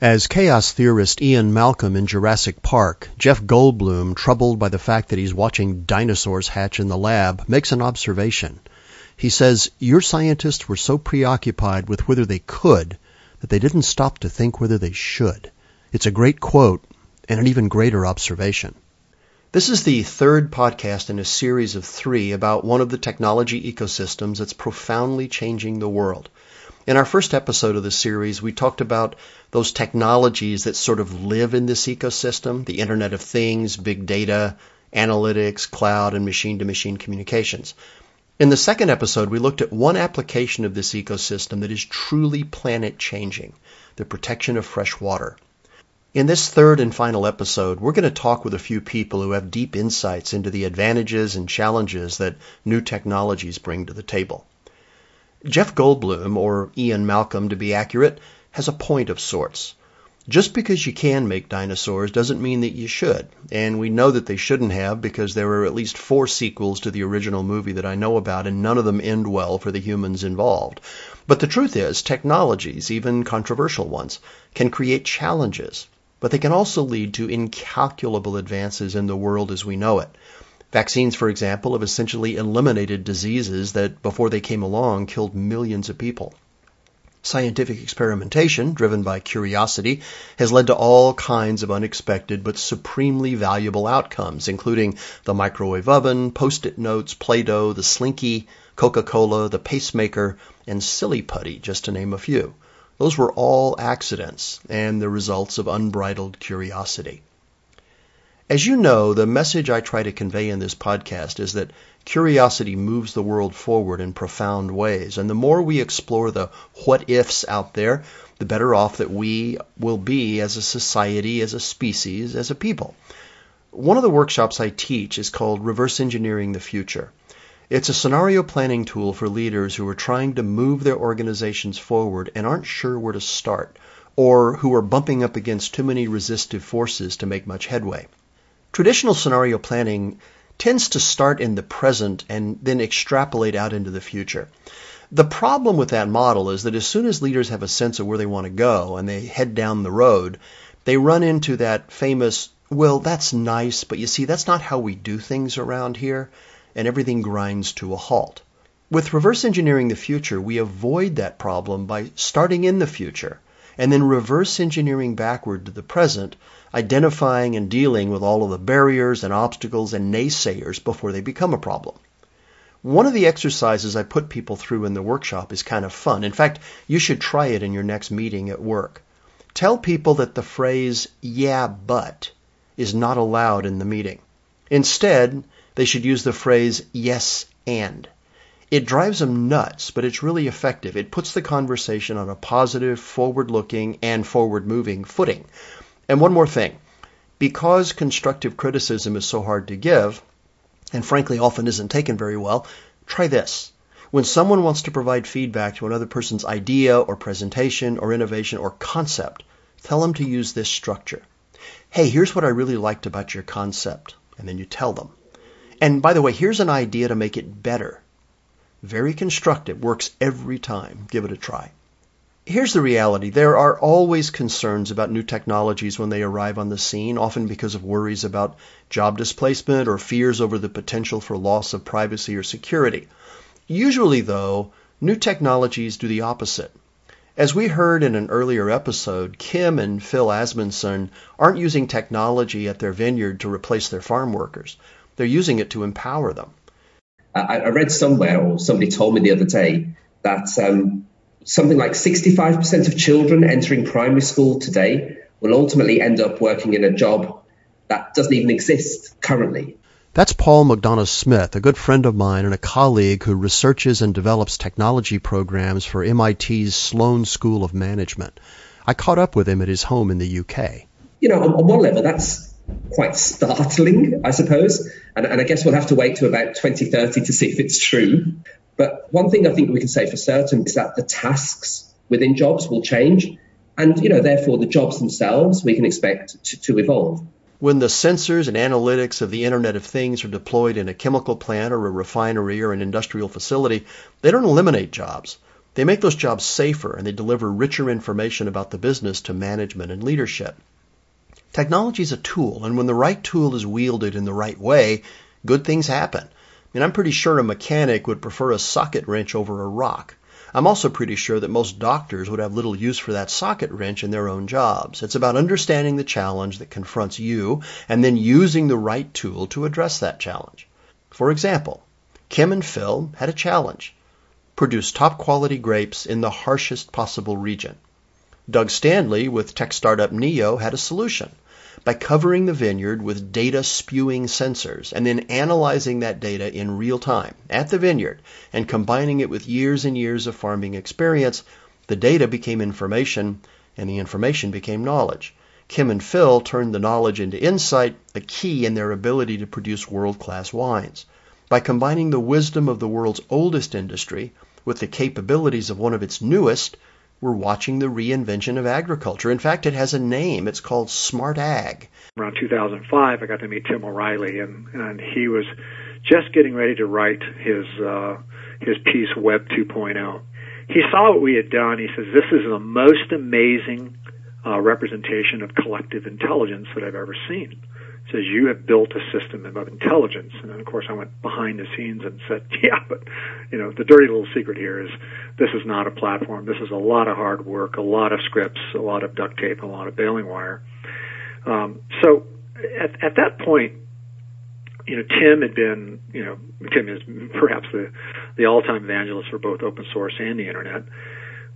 As chaos theorist Ian Malcolm in Jurassic Park, Jeff Goldblum, troubled by the fact that he's watching dinosaurs hatch in the lab, makes an observation. He says, Your scientists were so preoccupied with whether they could that they didn't stop to think whether they should. It's a great quote and an even greater observation. This is the third podcast in a series of three about one of the technology ecosystems that's profoundly changing the world. In our first episode of the series, we talked about those technologies that sort of live in this ecosystem the Internet of Things, big data, analytics, cloud, and machine to machine communications. In the second episode, we looked at one application of this ecosystem that is truly planet changing the protection of fresh water. In this third and final episode, we're going to talk with a few people who have deep insights into the advantages and challenges that new technologies bring to the table. Jeff Goldblum, or Ian Malcolm to be accurate, has a point of sorts. Just because you can make dinosaurs doesn't mean that you should, and we know that they shouldn't have because there are at least four sequels to the original movie that I know about, and none of them end well for the humans involved. But the truth is, technologies, even controversial ones, can create challenges, but they can also lead to incalculable advances in the world as we know it. Vaccines, for example, have essentially eliminated diseases that, before they came along, killed millions of people. Scientific experimentation, driven by curiosity, has led to all kinds of unexpected but supremely valuable outcomes, including the microwave oven, post it notes, Play Doh, the Slinky, Coca Cola, the pacemaker, and Silly Putty, just to name a few. Those were all accidents and the results of unbridled curiosity. As you know, the message I try to convey in this podcast is that curiosity moves the world forward in profound ways. And the more we explore the what ifs out there, the better off that we will be as a society, as a species, as a people. One of the workshops I teach is called Reverse Engineering the Future. It's a scenario planning tool for leaders who are trying to move their organizations forward and aren't sure where to start, or who are bumping up against too many resistive forces to make much headway. Traditional scenario planning tends to start in the present and then extrapolate out into the future. The problem with that model is that as soon as leaders have a sense of where they want to go and they head down the road, they run into that famous, well, that's nice, but you see, that's not how we do things around here, and everything grinds to a halt. With reverse engineering the future, we avoid that problem by starting in the future and then reverse engineering backward to the present identifying and dealing with all of the barriers and obstacles and naysayers before they become a problem. One of the exercises I put people through in the workshop is kind of fun. In fact, you should try it in your next meeting at work. Tell people that the phrase, yeah, but, is not allowed in the meeting. Instead, they should use the phrase, yes, and. It drives them nuts, but it's really effective. It puts the conversation on a positive, forward looking, and forward moving footing. And one more thing. Because constructive criticism is so hard to give, and frankly often isn't taken very well, try this. When someone wants to provide feedback to another person's idea or presentation or innovation or concept, tell them to use this structure. Hey, here's what I really liked about your concept. And then you tell them. And by the way, here's an idea to make it better. Very constructive, works every time. Give it a try. Here's the reality. There are always concerns about new technologies when they arrive on the scene, often because of worries about job displacement or fears over the potential for loss of privacy or security. Usually, though, new technologies do the opposite. As we heard in an earlier episode, Kim and Phil Asmundson aren't using technology at their vineyard to replace their farm workers. They're using it to empower them. I, read somewhere, or somebody told me the other day, that um, something like 65% of children entering primary school today will ultimately end up working in a job that doesn't even exist currently. That's Paul McDonagh-Smith, a good friend of mine and a colleague who researches and develops technology programs for MIT's Sloan School of Management. I caught up with him at his home in the UK. You know, on, on one level, that's quite startling, I suppose. And, and, I guess we'll have to wait to about 2030 to see if it's true. But one thing I think we can say for certain is that the tasks within jobs will change. And, you know, therefore the jobs themselves we can expect to, to evolve. When the sensors and analytics of the Internet of Things are deployed in a chemical plant or a refinery or an industrial facility, they don't eliminate jobs. They make those jobs safer and they deliver richer information about the business to management and leadership. Technology is a tool, and when the right tool is wielded in the right way, good things happen. I mean, I'm pretty sure a mechanic would prefer a socket wrench over a rock. I'm also pretty sure that most doctors would have little use for that socket wrench in their own jobs. It's about understanding the challenge that confronts you and then using the right tool to address that challenge. For example, Kim and Phil had a challenge produce top quality grapes in the harshest possible region. Doug Stanley with tech startup Neo had a solution. By covering the vineyard with data spewing sensors and then analyzing that data in real time at the vineyard and combining it with years and years of farming experience, the data became information and the information became knowledge. Kim and Phil turned the knowledge into insight, a key in their ability to produce world class wines. By combining the wisdom of the world's oldest industry with the capabilities of one of its newest, we're watching the reinvention of agriculture. In fact, it has a name. It's called Smart Ag. Around 2005, I got to meet Tim O'Reilly, and, and he was just getting ready to write his uh, his piece Web 2.0. He saw what we had done. He says, "This is the most amazing uh, representation of collective intelligence that I've ever seen." Says you have built a system of intelligence. And then of course I went behind the scenes and said, yeah, but you know, the dirty little secret here is this is not a platform. This is a lot of hard work, a lot of scripts, a lot of duct tape, a lot of baling wire. Um, so at, at that point, you know, Tim had been, you know, Tim is perhaps the, the all-time evangelist for both open source and the internet.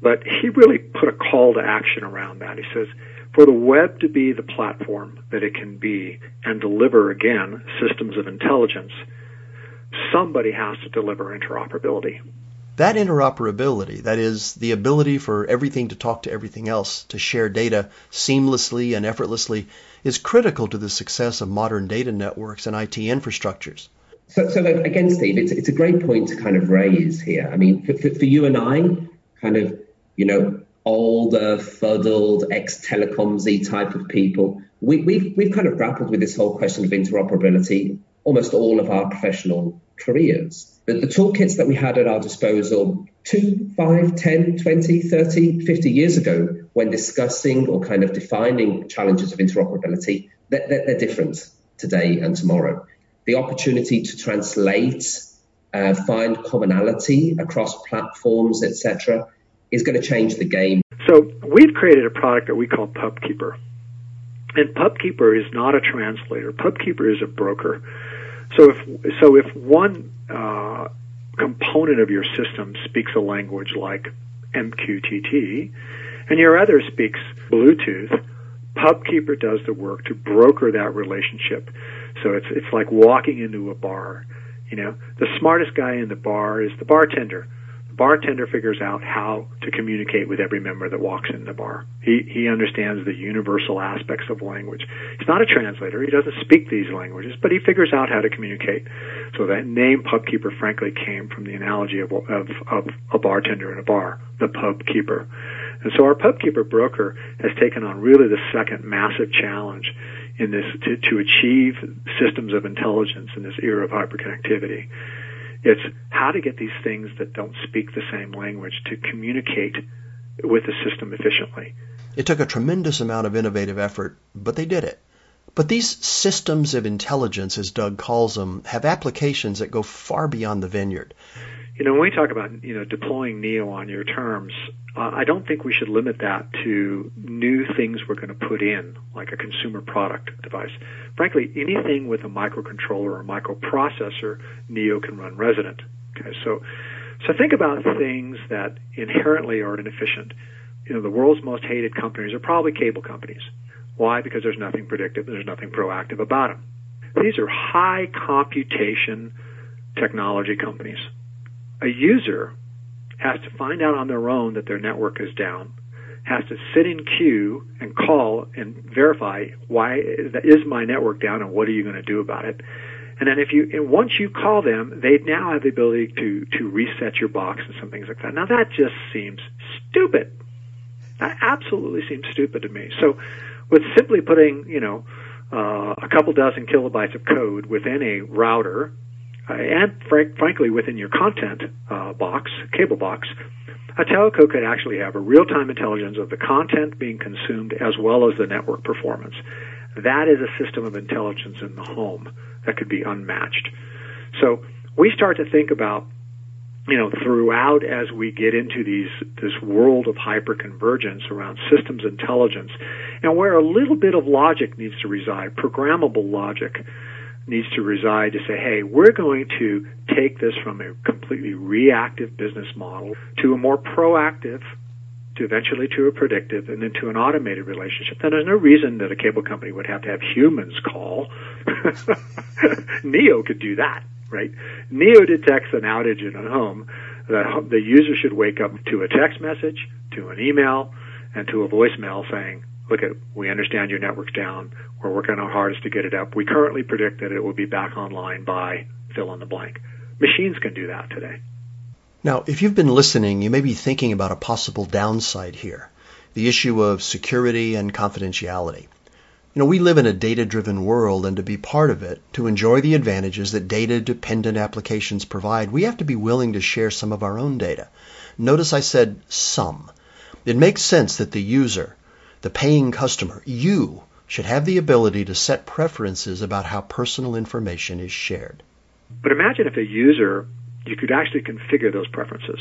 But he really put a call to action around that. He says, for the web to be the platform that it can be and deliver, again, systems of intelligence, somebody has to deliver interoperability. That interoperability, that is, the ability for everything to talk to everything else, to share data seamlessly and effortlessly, is critical to the success of modern data networks and IT infrastructures. So, so again, Steve, it's, it's a great point to kind of raise here. I mean, for, for, for you and I, kind of, you know, older, fuddled, ex-telecoms y type of people, we, we've, we've kind of grappled with this whole question of interoperability almost all of our professional careers. The, the toolkits that we had at our disposal two, five, 10, 20, 30, 50 years ago when discussing or kind of defining challenges of interoperability, they're, they're different today and tomorrow. The opportunity to translate, uh, find commonality across platforms, etc., is going to change the game. So we've created a product that we call PubKeeper. And PubKeeper is not a translator. PubKeeper is a broker. So if so, if one uh, component of your system speaks a language like MQTT, and your other speaks Bluetooth, PubKeeper does the work to broker that relationship. So it's it's like walking into a bar. You know, the smartest guy in the bar is the bartender bartender figures out how to communicate with every member that walks in the bar. He he understands the universal aspects of language. He's not a translator. He doesn't speak these languages, but he figures out how to communicate. So that name pubkeeper, frankly, came from the analogy of of, of a bartender in a bar, the pub keeper. And so our pubkeeper broker has taken on really the second massive challenge in this to, to achieve systems of intelligence in this era of hyperconnectivity. It's how to get these things that don't speak the same language to communicate with the system efficiently. It took a tremendous amount of innovative effort, but they did it. But these systems of intelligence, as Doug calls them, have applications that go far beyond the vineyard. You know, when we talk about you know deploying Neo on your terms, uh, I don't think we should limit that to new things we're going to put in, like a consumer product device. Frankly, anything with a microcontroller or microprocessor, Neo can run resident. Okay, so so think about things that inherently are inefficient. You know, the world's most hated companies are probably cable companies. Why? Because there's nothing predictive, there's nothing proactive about them. These are high computation technology companies a user has to find out on their own that their network is down, has to sit in queue and call and verify why is my network down and what are you going to do about it. And then if you and once you call them, they now have the ability to to reset your box and some things like that. Now that just seems stupid. That absolutely seems stupid to me. So with simply putting, you know, uh, a couple dozen kilobytes of code within a router and frank, frankly within your content uh, box, cable box, a telco could actually have a real-time intelligence of the content being consumed as well as the network performance. That is a system of intelligence in the home that could be unmatched. So we start to think about you know, throughout as we get into these this world of hyperconvergence around systems intelligence, and where a little bit of logic needs to reside, programmable logic needs to reside to say, hey, we're going to take this from a completely reactive business model to a more proactive, to eventually to a predictive, and then to an automated relationship. Then there's no reason that a cable company would have to have humans call. Neo could do that right? Neo detects an outage in a home. The, the user should wake up to a text message, to an email, and to a voicemail saying, look at, we understand your network's down. We're working our hardest to get it up. We currently predict that it will be back online by fill in the blank. Machines can do that today. Now, if you've been listening, you may be thinking about a possible downside here the issue of security and confidentiality. You know, we live in a data driven world, and to be part of it, to enjoy the advantages that data dependent applications provide, we have to be willing to share some of our own data. Notice I said some. It makes sense that the user, the paying customer, you, should have the ability to set preferences about how personal information is shared. But imagine if a user, you could actually configure those preferences.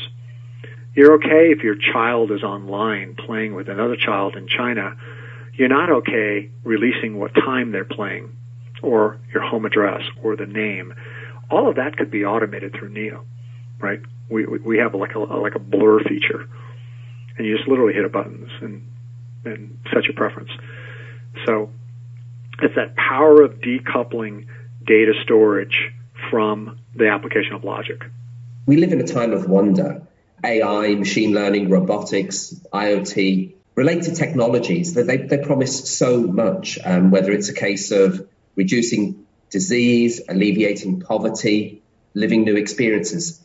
You're okay if your child is online playing with another child in China you're not okay releasing what time they're playing or your home address or the name. All of that could be automated through Neo, right? We we have like a like a blur feature, and you just literally hit a button, and and such a preference. So it's that power of decoupling data storage from the application of logic. We live in a time of wonder. AI, machine learning, robotics, IoT, related technologies they, they promise so much, um, whether it's a case of reducing disease, alleviating poverty, living new experiences.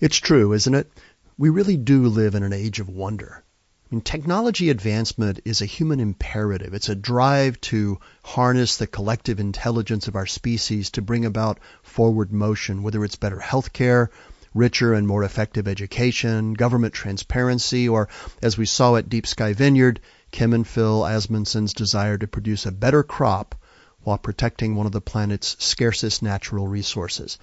It's true, isn't it? We really do live in an age of wonder. I mean, technology advancement is a human imperative. It's a drive to harness the collective intelligence of our species to bring about forward motion, whether it's better health care, richer and more effective education, government transparency, or, as we saw at Deep Sky Vineyard, Kim and Phil Asmunsen's desire to produce a better crop while protecting one of the planet's scarcest natural resources.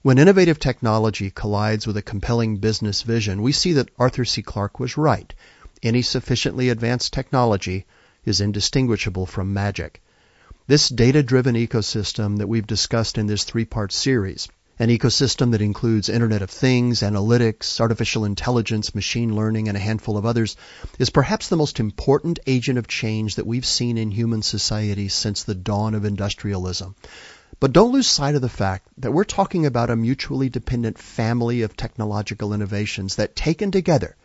When innovative technology collides with a compelling business vision, we see that Arthur C. Clarke was right. Any sufficiently advanced technology is indistinguishable from magic. This data driven ecosystem that we've discussed in this three part series an ecosystem that includes Internet of Things, analytics, artificial intelligence, machine learning, and a handful of others, is perhaps the most important agent of change that we've seen in human society since the dawn of industrialism. But don't lose sight of the fact that we're talking about a mutually dependent family of technological innovations that, taken together,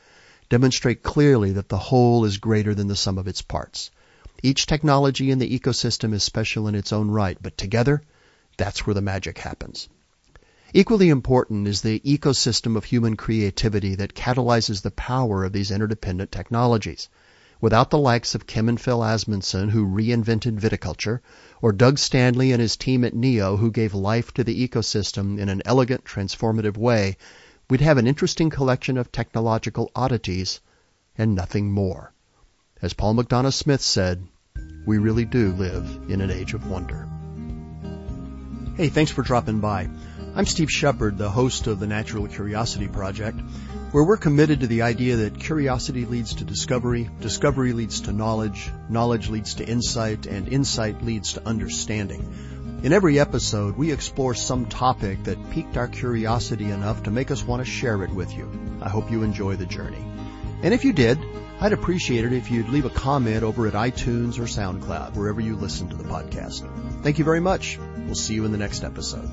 demonstrate clearly that the whole is greater than the sum of its parts. Each technology in the ecosystem is special in its own right, but together, that's where the magic happens. Equally important is the ecosystem of human creativity that catalyzes the power of these interdependent technologies. Without the likes of Kim and Phil Asmundsen, who reinvented viticulture, or Doug Stanley and his team at NEO, who gave life to the ecosystem in an elegant, transformative way, we'd have an interesting collection of technological oddities and nothing more. As Paul McDonagh-Smith said, we really do live in an age of wonder. Hey, thanks for dropping by. I'm Steve Shepard, the host of the Natural Curiosity Project, where we're committed to the idea that curiosity leads to discovery, discovery leads to knowledge, knowledge leads to insight, and insight leads to understanding. In every episode, we explore some topic that piqued our curiosity enough to make us want to share it with you. I hope you enjoy the journey. And if you did, I'd appreciate it if you'd leave a comment over at iTunes or SoundCloud, wherever you listen to the podcast. Thank you very much. We'll see you in the next episode.